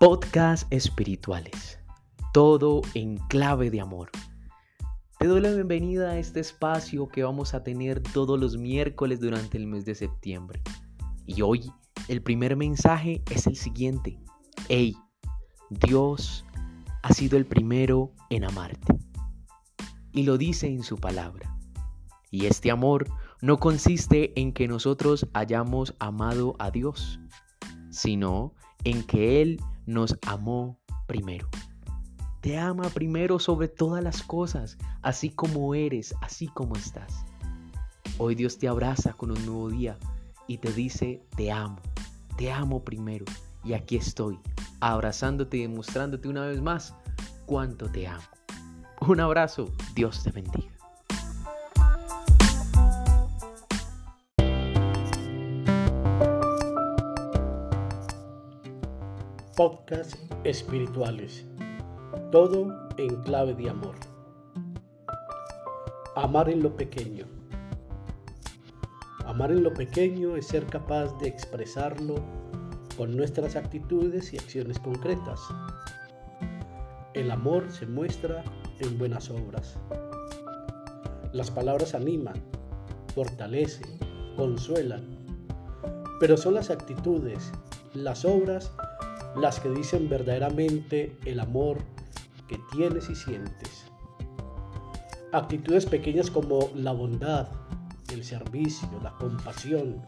Podcast espirituales. Todo en clave de amor. Te doy la bienvenida a este espacio que vamos a tener todos los miércoles durante el mes de septiembre. Y hoy el primer mensaje es el siguiente. Hey, Dios ha sido el primero en amarte. Y lo dice en su palabra. Y este amor no consiste en que nosotros hayamos amado a Dios, sino en que Él nos amó primero. Te ama primero sobre todas las cosas, así como eres, así como estás. Hoy Dios te abraza con un nuevo día y te dice, te amo, te amo primero. Y aquí estoy, abrazándote y demostrándote una vez más cuánto te amo. Un abrazo, Dios te bendiga. Podcast espirituales. Todo en clave de amor. Amar en lo pequeño. Amar en lo pequeño es ser capaz de expresarlo con nuestras actitudes y acciones concretas. El amor se muestra en buenas obras. Las palabras animan, fortalecen, consuelan, pero son las actitudes, las obras las que dicen verdaderamente el amor que tienes y sientes. Actitudes pequeñas como la bondad, el servicio, la compasión,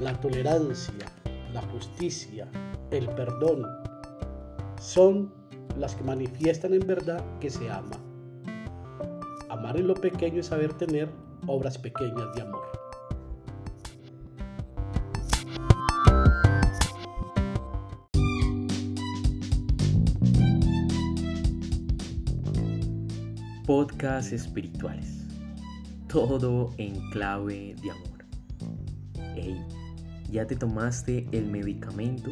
la tolerancia, la justicia, el perdón, son las que manifiestan en verdad que se ama. Amar en lo pequeño es saber tener obras pequeñas de amor. Podcast espirituales. Todo en clave de amor. Hey, ¿ya te tomaste el medicamento?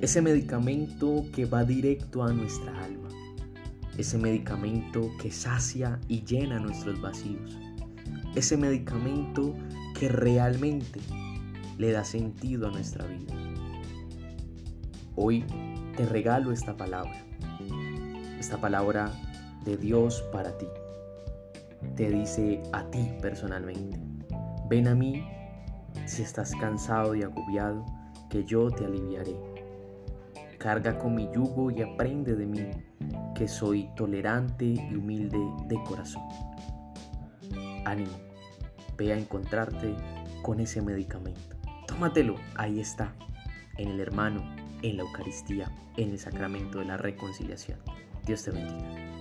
Ese medicamento que va directo a nuestra alma. Ese medicamento que sacia y llena nuestros vacíos. Ese medicamento que realmente le da sentido a nuestra vida. Hoy te regalo esta palabra. Esta palabra de Dios para ti. Te dice a ti personalmente, ven a mí si estás cansado y agobiado, que yo te aliviaré. Carga con mi yugo y aprende de mí, que soy tolerante y humilde de corazón. Ánimo, ve a encontrarte con ese medicamento. Tómatelo, ahí está, en el hermano, en la Eucaristía, en el sacramento de la reconciliación. Dios te bendiga.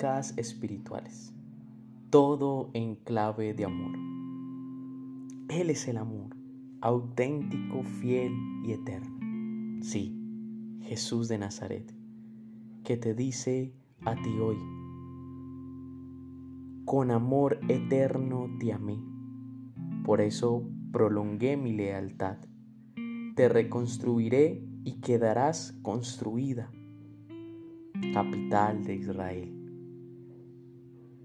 Espirituales. Todo en clave de amor. Él es el amor, auténtico, fiel y eterno. Sí, Jesús de Nazaret, que te dice a ti hoy, con amor eterno te amé, por eso prolongué mi lealtad. Te reconstruiré y quedarás construida, capital de Israel.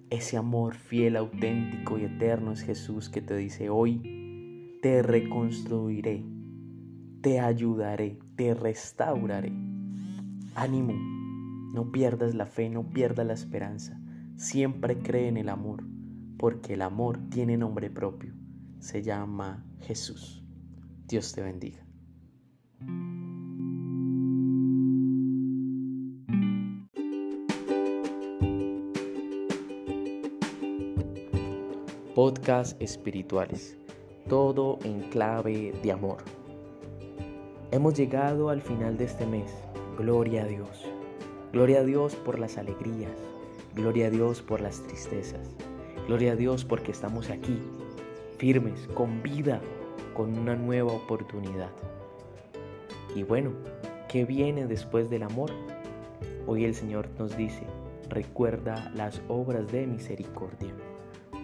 Ese amor fiel, auténtico y eterno es Jesús que te dice hoy, te reconstruiré, te ayudaré, te restauraré. Ánimo, no pierdas la fe, no pierdas la esperanza. Siempre cree en el amor, porque el amor tiene nombre propio. Se llama Jesús. Dios te bendiga. Podcast espirituales. Todo en clave de amor. Hemos llegado al final de este mes. Gloria a Dios. Gloria a Dios por las alegrías. Gloria a Dios por las tristezas. Gloria a Dios porque estamos aquí, firmes, con vida, con una nueva oportunidad. Y bueno, ¿qué viene después del amor? Hoy el Señor nos dice, recuerda las obras de misericordia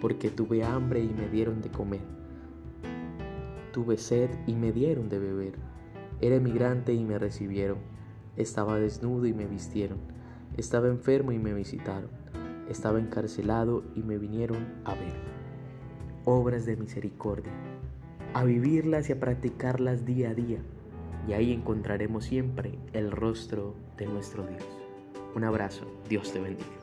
porque tuve hambre y me dieron de comer. Tuve sed y me dieron de beber. Era emigrante y me recibieron. Estaba desnudo y me vistieron. Estaba enfermo y me visitaron. estaba encarcelado y me vinieron a ver. Obras de misericordia, a vivirlas y a practicarlas día a día, y ahí encontraremos siempre el rostro de nuestro Dios. Un abrazo, Dios te bendiga.